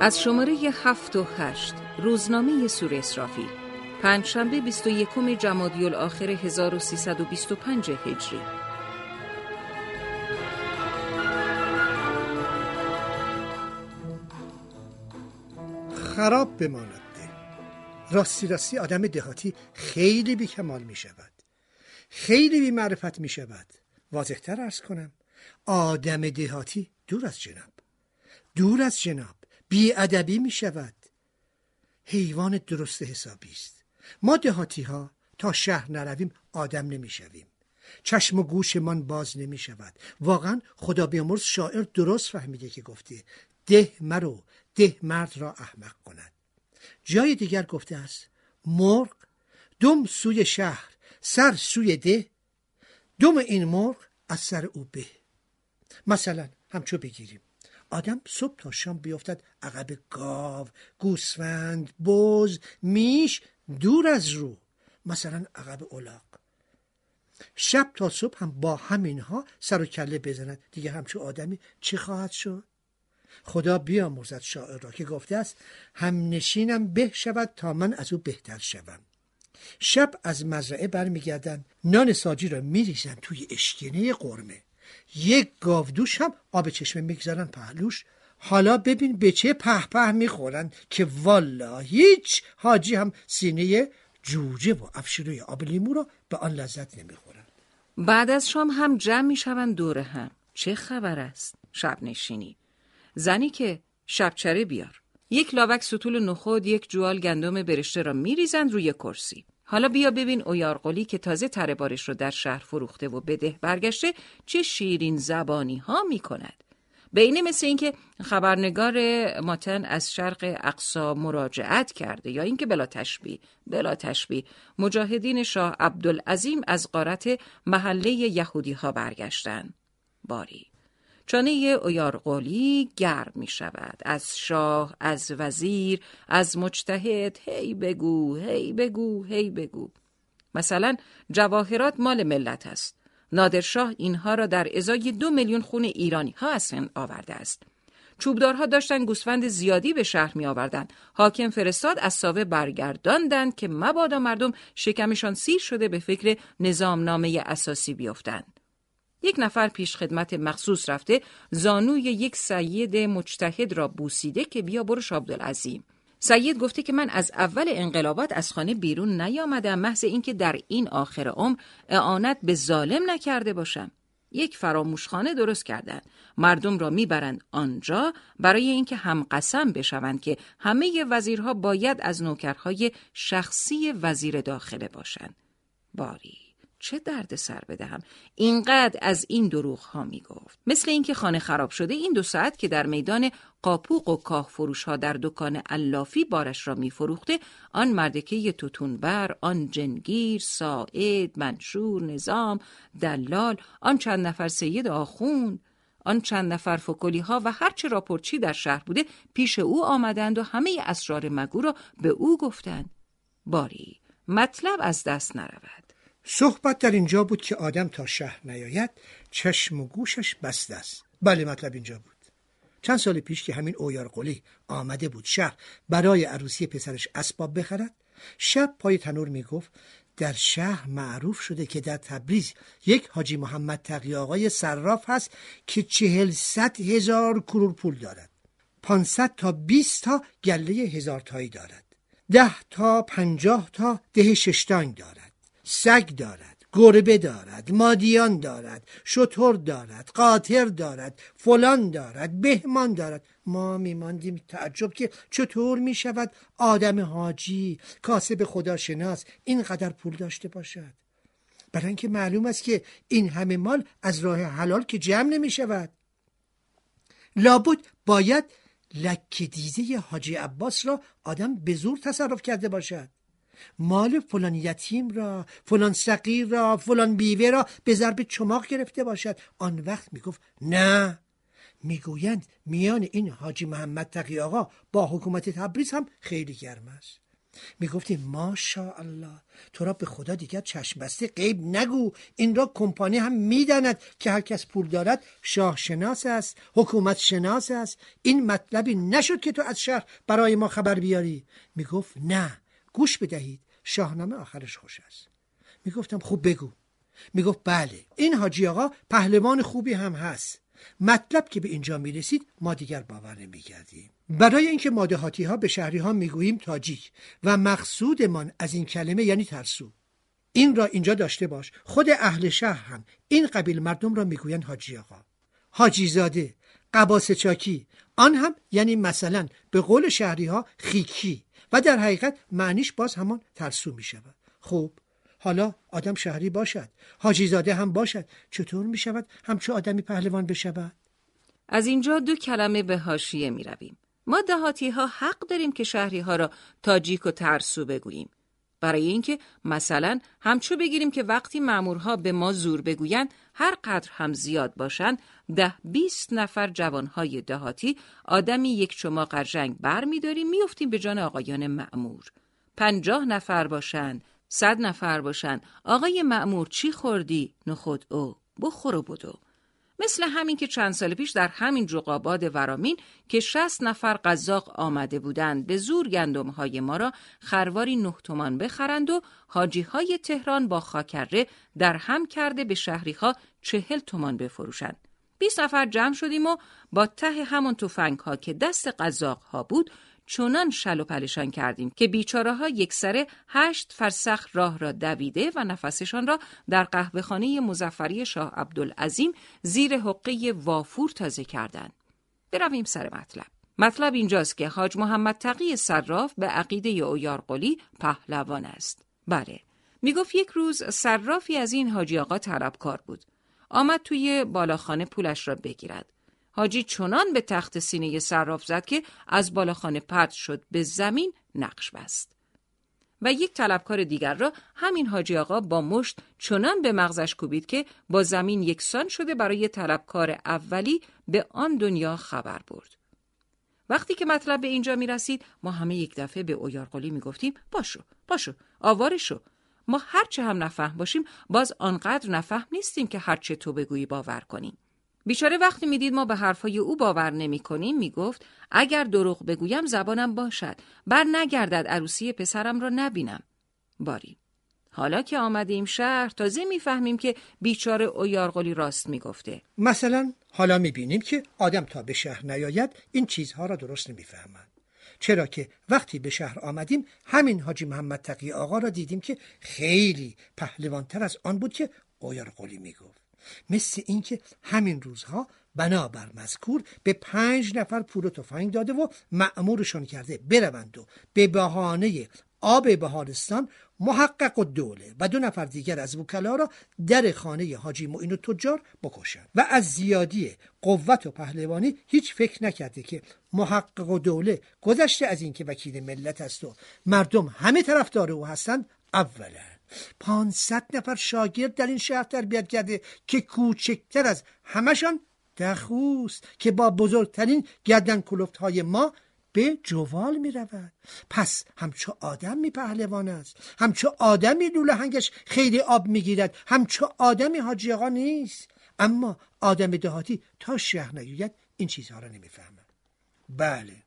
از شماره هفت و هشت روزنامه سور اسرافیل پنجشنبه 21 جمادی الاخر 1325 هجری. خراب بماند ده راستی راستی آدم دهاتی خیلی بی کمال می شود. خیلی بی معرفت می شود. واضحتر ارز کنم آدم دهاتی دور از جناب. دور از جناب. بی ادبی می شود حیوان درست حسابی است. ما دهاتی ها تا شهر نرویم آدم نمی شویم چشم و گوشمان باز نمی شود واقعا خدا بیامرز شاعر درست فهمیده که گفته ده مرو ده مرد را احمق کند. جای دیگر گفته است مرغ دم سوی شهر سر سوی ده دم این مرغ از سر او به. مثلا همچو بگیریم. آدم صبح تا شام بیفتد عقب گاو گوسفند بز میش دور از رو مثلا عقب اولاق شب تا صبح هم با همینها سر و کله بزند. دیگه همچو آدمی چه خواهد شد؟ خدا بیامرزد شاعر را که گفته است هم نشینم به شود تا من از او بهتر شوم. شب از مزرعه برمیگردن نان ساجی را میریزن توی اشکینه قرمه. یک گاودوش هم آب چشمه می‌گذارن پهلوش. حالا ببین به چه په په می‌خورن که والا هیچ. حاجی هم سینه جوجه و افشیروی آب لیمو را به آن لذت نمی‌خورن. بعد از شام هم جمع می‌شوند دور هم. چه خبر است؟ شب نشینی. زنی که شبچره بیار. یک لاوک سطول نخود یک جوال گندم برشته را میریزند روی کرسی. حالا بیا ببین اویارقلی که تازه تره بارش رو در شهر فروخته و بده برگشته چه شیرین زبانی ها می کند. به اینه مثل اینکه خبرنگار ماتن از شرق اقصا مراجعت کرده یا اینکه بلا تشبیه بلا تشبیه مجاهدین شاه عبدالعظیم از قارت محله یهودی ها برگشتن باری چانه اویارقلی گرم می شود از شاه از وزیر از مجتهد هی بگو هی بگو هی بگو مثلا جواهرات مال ملت است نادرشاه اینها را در ازای دو میلیون خون ایرانی ها از آورده است چوبدارها داشتن گوسفند زیادی به شهر می آوردن. حاکم فرستاد از ساوه برگرداندند که مبادا مردم شکمشان سیر شده به فکر نظامنامه اساسی بیفتند. یک نفر پیش خدمت مخصوص رفته زانوی یک سید مجتهد را بوسیده که بیا برو عبدالعظیم سید گفته که من از اول انقلابات از خانه بیرون نیامدم محض اینکه در این آخر عمر اعانت به ظالم نکرده باشم. یک فراموشخانه درست کردند مردم را می‌برند آنجا برای اینکه هم قسم بشوند که همه وزیرها باید از نوکرهای شخصی وزیر داخله باشند. باری. چه درد سر بدهم. اینقدر از این دروغ ها می گفت مثل اینکه خانه خراب شده این دو ساعت که در میدان قاپوق و کاه فروش ها در دکان اللافی بارش را می فروخته آن مردکه توتونبر آن جنگیر ساعد منشور نظام دلال آن چند نفر سید آخون آن چند نفر فکلی ها و هرچه راپورچی در شهر بوده پیش او آمدند و همه اسرار مگو را به او گفتند. باری مطلب از دست نرود. صحبت در اینجا بود که آدم تا شهر نیاید چشم و گوشش بسته است. بله مطلب اینجا بود. چند سال پیش که همین اویار قلی آمده بود شهر برای عروسی پسرش اسباب بخرد شب پای تنور می‌گفت در شهر معروف شده که در تبریز یک حاجی محمد تقی آقای صراف هست که چهل ست هزار کرور پول دارد. پانصد تا بیست تا گله هزار تایی دارد. ده تا پنجاه تا ده ششتانگ دارد. سگ دارد گربه دارد مادیان دارد شطور دارد قاطر دارد فلان دارد بهمان دارد. ما میماندیم تعجب که چطور می شود آدم حاجی کاسب خداشناس اینقدر پول داشته باشد. برای اینکه معلوم است که این همه مال از راه حلال که جمع نمی شود لابد باید لکه دیزه حاجی عباس را آدم به زور تصرف کرده باشد. مال فلان یتیم را فلان سقیر را فلان بیوه را به ضرب چماق گرفته باشد. آن وقت می‌گفت نه. می‌گویند میان این حاجی محمد تقی آقا با حکومت تبریز هم خیلی گرم است. می‌گفتیم ماشاءالله تو را به خدا دیگر چشم بسته غیب نگو. این را کمپانی هم می‌داند که هر کس پول دارد شاه شناس است حکومت شناس است. این مطلبی نشد که تو از شهر برای ما خبر بیاری. می‌گفت نه. گوش بدهید. شاهنامه آخرش خوش است. می‌گفتم خوب بگو. می‌گفت بله این حاجی آقا پهلوان خوبی هم هست. مطلب که به اینجا می‌رسید ما دیگر باور نمی‌کردیم. برای اینکه ما دهاتی ها به شهری ها می‌گوییم تاجیک و مقصودمان از این کلمه یعنی ترسو. این را اینجا داشته باش. خود اهل شهر هم این قبیل مردم را می‌گویند حاجی آقا. حاجی زاده قباس چاکی آن هم یعنی مثلا به قول شهری ها خیکی. و در حقیقت معنیش باز همان ترسو می شود خب حالا آدم شهری باشد حاجی زاده هم باشد چطور می شود همچو آدمی پهلوان بشود از اینجا دو کلمه به حاشیه می رویم. ما دهاتی ها حق داریم که شهری ها را تاجیک و ترسو بگوییم. برای اینکه مثلا همچو بگیریم که وقتی مامورها به ما زور بگویند هر قدر هم زیاد باشند ده بیست نفر جوانهای دهاتی آدمی یک شما قرجنگ بر میداریم میفتیم به جان آقایان معمور پنجاه نفر باشند صد نفر باشند آقای معمور چی خوردی؟ نخود او. بخور و بدو. مثل همین که چند سال پیش در همین جقاباد ورامین که شست نفر قزاق آمده بودند به زور گندم های ما را خرواری نه تومان بخرند و حاجی های تهران با خاکره در هم کرده به شهری ها چهل تومان بفروشند. بیست نفر جمع شدیم و با ته همون توفنگ ها که دست قزاق ها بود چنان شل و پلشان کردیم که بیچاره ها یک سره هشت فرسخ راه را دویده و نفسشان را در قهوه خانه مزفری شاه عبدالعظیم زیر حقه وافور تازه کردند. برویم سر مطلب. مطلب اینجاست که حاج محمد تقی صراف به عقیده اویارقلی پهلوان است. بله. می‌گفت یک روز صرافی از این حاجی آقا طلبکار بود. آمد توی بالاخانه پولش را بگیرد. حاجی چنان به تخت سینه صراف زد که از بالاخانه پرت شد به زمین نقش بست. و یک طلبکار دیگر را همین حاجی آقا با مشت چنان به مغزش کوبید که با زمین یکسان شده برای طلبکار اولی به آن دنیا خبر برد. وقتی که مطلب به اینجا می رسید ما همه یک دفعه به اویارقلی می گفتیم باشو باشو آوارشو ما هرچه هم نفهم باشیم باز آنقدر نفهم نیستیم که هرچه تو بگویی باور کنیم. بیچاره وقتی می‌دید ما به حرفای او باور نمی کنیم می‌گفت اگر دروغ بگویم زبانم باشد بر نگردد عروسی پسرم را نبینم. باری. حالا که آمدیم شهر تازه می‌فهمیم که بیچاره اویارقلی راست می‌گفته. مثلا حالا می‌بینیم که آدم تا به شهر نیاید این چیزها را درست نمی‌فهمند. چرا که وقتی به شهر آمدیم همین حاجی محمد تقی آقا را دیدیم که خیلی پهلوانتر از آن بود که اویارقلی می‌گفت. مثل اینکه همین روزها بنابر مذکور به پنج نفر پول و تفنگ داده و معمورشان کرده بروند و به بهانه آب بهارستان محقق و دوله و دو نفر دیگر از وکلا را در خانه حاجی معین و تجار بکشند. و از زیادی قوت و پهلوانی هیچ فکر نکرده که محقق و دوله گذشته از اینکه وکیل ملت است و مردم همه طرفدار او هستند اولا. پانصد نفر شاگرد در این شهر تربیت کرده که کوچکتر از همشان دخوست که با بزرگترین گردن کلفت های ما به جوال می رود پس همچو آدم می پهلوان است همچو آدمی لوله هنگش خیلی آب می گیرد همچو آدمی حاجی آقا نیست. اما آدم دهاتی تا شهر نیوید این چیزها را نمی‌فهمد بله.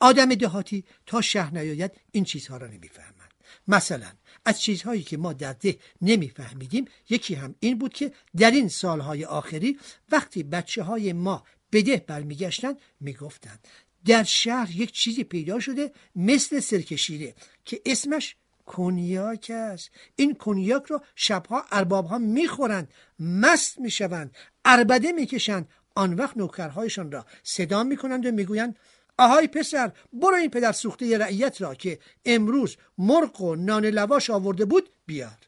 آدم دهاتی تا شهر نیاید این چیزها را نمی‌فهمد مثلا از چیزهایی که ما در ده نمیفهمیدیم یکی هم این بود که در این سالهای آخری وقتی بچه های ما به ده برمیگشتن می‌گفتند در شهر یک چیزی پیدا شده مثل سرکشیره که اسمش کنیاک است. این کنیاک رو شبها ارباب ها می‌خورند مست می‌شوند اربده می‌کشند. آن وقت نوکرهایشان را صدا می‌کنند و می‌گویند آهای پسر برو این پدر سوخته رعیت را که امروز مرغ و نان لواش آورده بود بیار.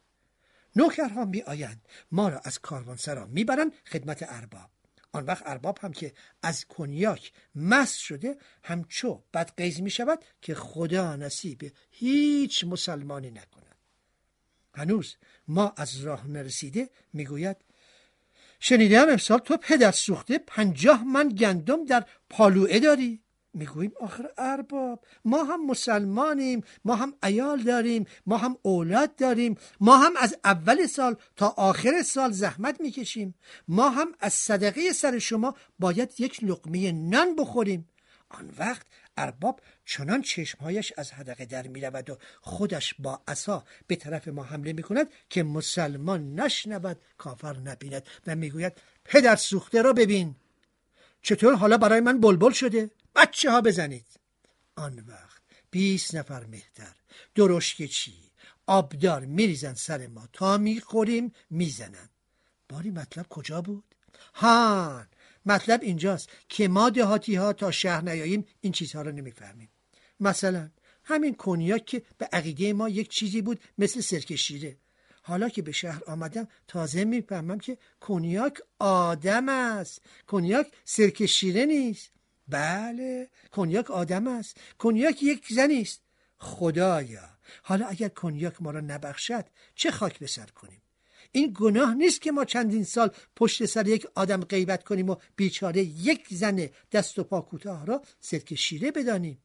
نوکرها می آیند ما را از کاروانسرا می‌برند خدمت ارباب. آن وقت ارباب هم که از کنیاک مست شده همچو بدقیز می شود که خدا نصیب هیچ مسلمانی نکند. هنوز ما از راه نرسیده می‌گوید شنیدم امسال تو پدر سوخته پنجاه من گندم در پالوئه داری؟ می‌گوییم آخر ارباب. ما هم مسلمانیم ما هم ایال داریم ما هم اولاد داریم ما هم از اول سال تا آخر سال زحمت می‌کشیم. ما هم از صدقه سر شما باید یک لقمه نان بخوریم. آن وقت ارباب چنان چشمهایش از حدقه در می رود و خودش با عصا به طرف ما حمله می کند که مسلمان نشنود کافر نبیند و می‌گوید پدر سوخته را ببین. چطور حالا برای من بلبل شده؟ بچه ها بزنید. آن وقت بیست نفر مهتر. درشک چی؟ آبدار میریزن سر ما. تا می‌خوریم می‌زنن. باری مطلب کجا بود؟ هان مطلب اینجاست که ما دهاتی ها تا شهر نیاییم این چیزها رو نمی‌فهمیم. مثلا همین کنیاک که به عقیده ما یک چیزی بود مثل سرکه شیره حالا که به شهر آمدم تازه می‌فهمم که کنیاک آدم است. کنیاک سرکه شیره نیست. بله کنیاک آدم است. کنیاک یک زنی است. خدایا. حالا اگر کنیاک ما را نبخشد چه خاک به سر کنیم؟ این گناه نیست که ما چندین سال پشت سر یک آدم غیبت کنیم و بیچاره یک زن دست و پا کوتاه را سرک شیره بدانیم.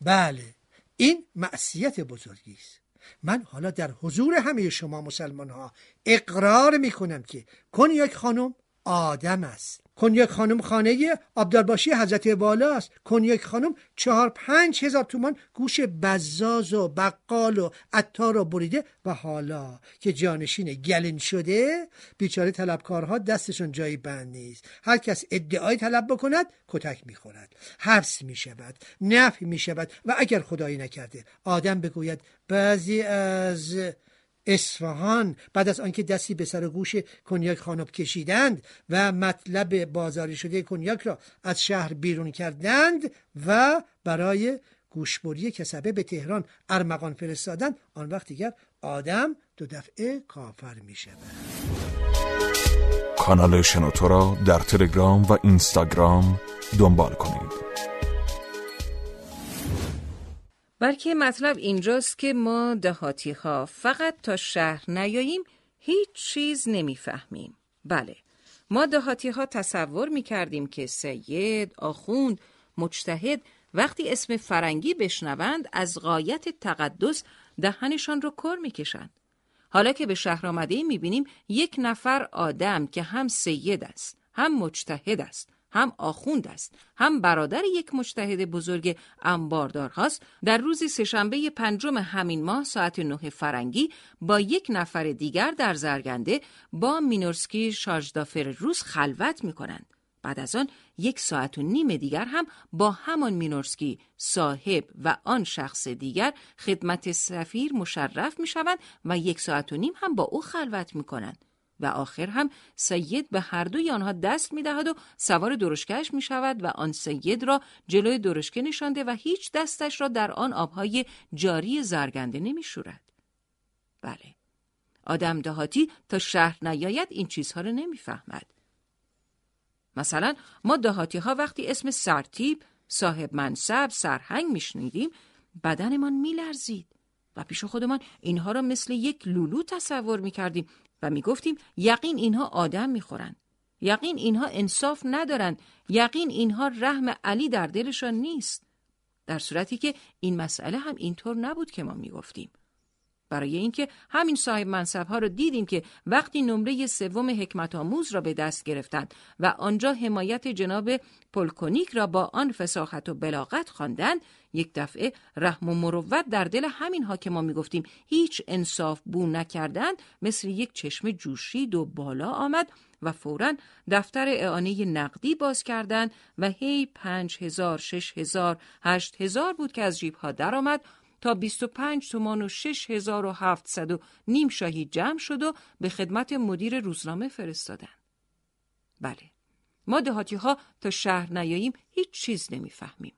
بله این معصیت بزرگی است. من حالا در حضور همه شما مسلمان ها اقرار می کنم که کنیاک خانم آدم است. کنیاک خانم خانه عبدالباشی حضرت والا است کنیاک خانم چهار پنج هزار تومان گوش بزاز و بقال و عطار رو بریده و حالا که جانشین گلین شده بیچاره طلبکارها دستشون جایی بند نیست. هر کس ادعای طلب بکند کتک می‌خورد. حبس می‌شود نفی می‌شود و اگر خدایی نکرده آدم بگوید بعضی از اصفهان بعد از آنکه دستی به سر گوش کنیاک خانب کشیدند و مطلب بازاری شده کنیاک را از شهر بیرون کردند و برای گوشبری کسبه به تهران ارمغان فرستادن آن وقت دیگر آدم دو دفعه کافر می شود کانال شنوتو را در تلگرام و اینستاگرام دنبال کنید. بلکه مطلب اینجاست که ما دهاتی ها فقط تا شهر نیاییم هیچ چیز نمی‌فهمیم. بله ما دهاتی ها تصور می کردیم که سید، آخوند، مجتهد وقتی اسم فرنگی بشنوند از غایت تقدس دهنشان رو کر می‌کشند. حالا که به شهر آمده می بینیم یک نفر آدم که هم سید است، هم مجتهد است، هم آخوند است هم برادر یک مجتهد بزرگ انباردار هاست در روز سهشنبه پنجم همین ماه ساعت نه فرنگی با یک نفر دیگر در زرگنده با مینورسکی شارژدافر روز خلوت می کنند. بعد از آن یک ساعت و نیم دیگر هم با همان مینورسکی صاحب و آن شخص دیگر خدمت سفیر مشرف می شوند و یک ساعت و نیم هم با او خلوت می کنند. و آخر هم سید به هر دوی آنها دست می دهد و سوار درشکش می شود و آن سید را جلوی درشکه نشانده و هیچ دستش را در آن آبهای جاری زرگنده نمی شورد. بله. آدم دهاتی تا شهر نیاید این چیزها را نمی‌فهمد. مثلا ما دهاتی ها وقتی اسم سرتیب، صاحب منصب، سرهنگ میشنیدیم بدنمان میلرزید و پیش خودمان اینها را مثل یک لولو تصور می‌کردیم و می گفتیم یقین اینها آدم می‌خورند. یقین اینها انصاف ندارند. یقین اینها رحم علی در دلشان نیست. در صورتی که این مسئله هم اینطور نبود که ما می‌گفتیم. برای اینکه همین صاحب منصب ها رو دیدیم که وقتی نمره سوم حکمت آموز را به دست گرفتند و آنجا حمایت جناب پالکونیک را با آن فصاحت و بلاغت خواندند یک دفعه رحم و مروت در دل همین ها که ما می‌گفتیم هیچ انصاف بو نکردند مثل یک چشم جوشید و بالا آمد و فورا دفتر اعانه نقدی باز کردند و هی پنج هزار، شش هزار، هشت هزار بود که از جیب ها درآمد. تا 25 تومان و 6700 و نیم شاهی جمع شد و به خدمت مدیر روزنامه فرستادن. بله. ما دهاتی ها تا شهر نیاییم هیچ چیز نمی‌فهمیم.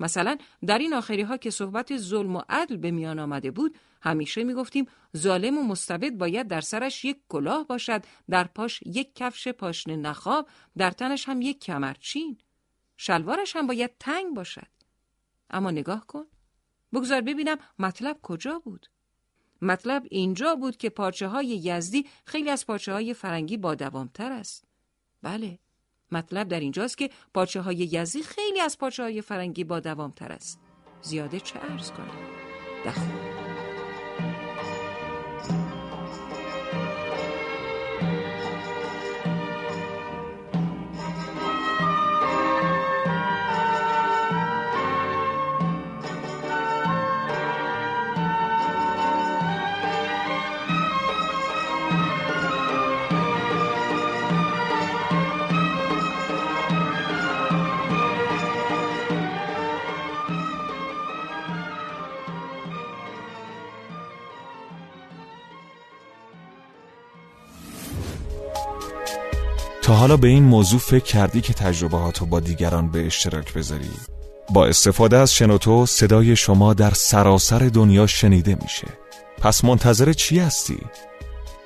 مثلا در این آخری ها که صحبت ظلم و عدل به میان آمده بود همیشه می‌گفتیم ظالم و مستبد باید در سرش یک کلاه باشد در پاش یک کفش پاشنه نخاب در تنش هم یک کمرچین شلوارش هم باید تنگ باشد اما نگاه کن بگذار ببینم مطلب کجا بود. مطلب اینجا بود که پارچه های یزدی خیلی از پارچه های فرنگی با دوامتر است. بله مطلب در اینجاست که پارچه های یزدی خیلی از پارچه های فرنگی با دوامتر است. زیاده چه ارز کنم؟ دخول. حالا به این موضوع فکر کردی که تجربهاتو با دیگران به اشتراک بذاری؟ با استفاده از شنوتو صدای شما در سراسر دنیا شنیده میشه پس منتظر چی هستی؟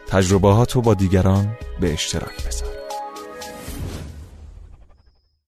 تجربهاتو با دیگران به اشتراک بذار